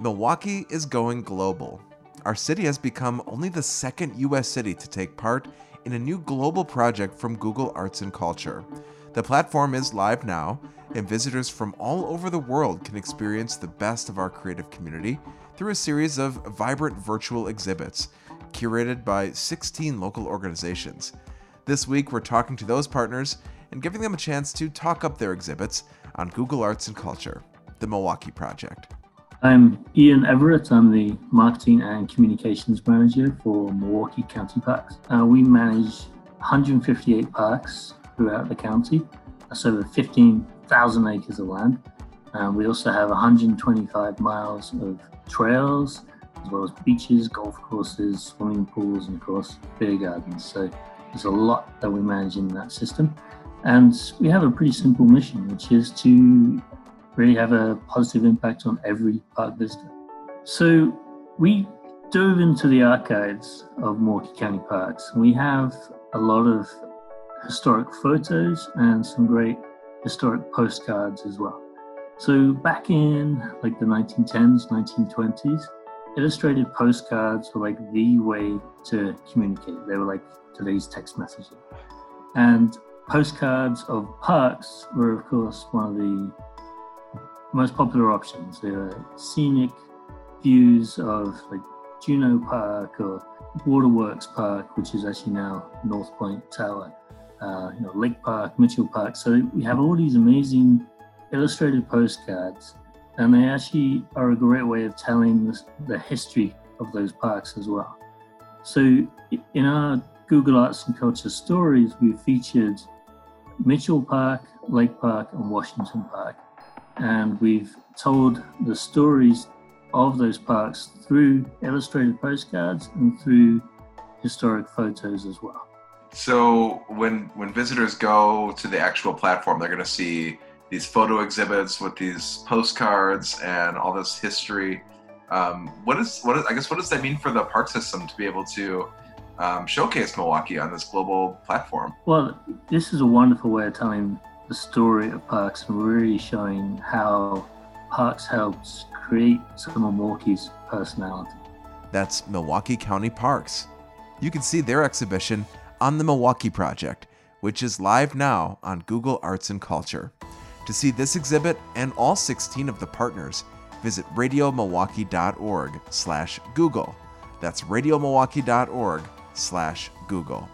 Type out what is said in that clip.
Milwaukee is going global. Our city has become only the second U.S. city to take part in a new global project from Google Arts and Culture. The platform is live now, and visitors from all over the world can experience the best of our creative community through a series of vibrant virtual exhibits curated by 16 local organizations. This week, we're talking to those partners and giving them a chance to talk up their exhibits on Google Arts and Culture, the Milwaukee Project. I'm Ian Everett. I'm the Marketing and Communications Manager for Milwaukee County Parks. Uh, we manage 158 parks throughout the county. That's over 15,000 acres of land. Um, we also have 125 miles of trails, as well as beaches, golf courses, swimming pools, and of course, beer gardens. So there's a lot that we manage in that system. And we have a pretty simple mission, which is to really have a positive impact on every park visitor. So we dove into the archives of Milwaukee County Parks. We have a lot of historic photos and some great historic postcards as well. So back in like the 1910s, 1920s, illustrated postcards were like the way to communicate. They were like today's text messaging. And postcards of parks were, of course, one of the most popular options. There are scenic views of like Juneau Park or Waterworks Park, which is actually now North Point Tower, uh, you know, Lake Park, Mitchell Park. So we have all these amazing illustrated postcards, and they actually are a great way of telling the history of those parks as well. So in our Google Arts and Culture stories, we featured Mitchell Park, Lake Park, and Washington Park and we've told the stories of those parks through illustrated postcards and through historic photos as well. So when when visitors go to the actual platform, they're going to see these photo exhibits with these postcards and all this history. Um, what is what is I guess what does that mean for the park system to be able to um, showcase Milwaukee on this global platform? Well, this is a wonderful way of telling the story of Parks and really showing how Parks helps create some of Milwaukee's personality. That's Milwaukee County Parks. You can see their exhibition on the Milwaukee Project, which is live now on Google Arts and Culture. To see this exhibit and all 16 of the partners, visit radiomilwaukee.org slash Google. That's radiomilwaukee.org slash Google.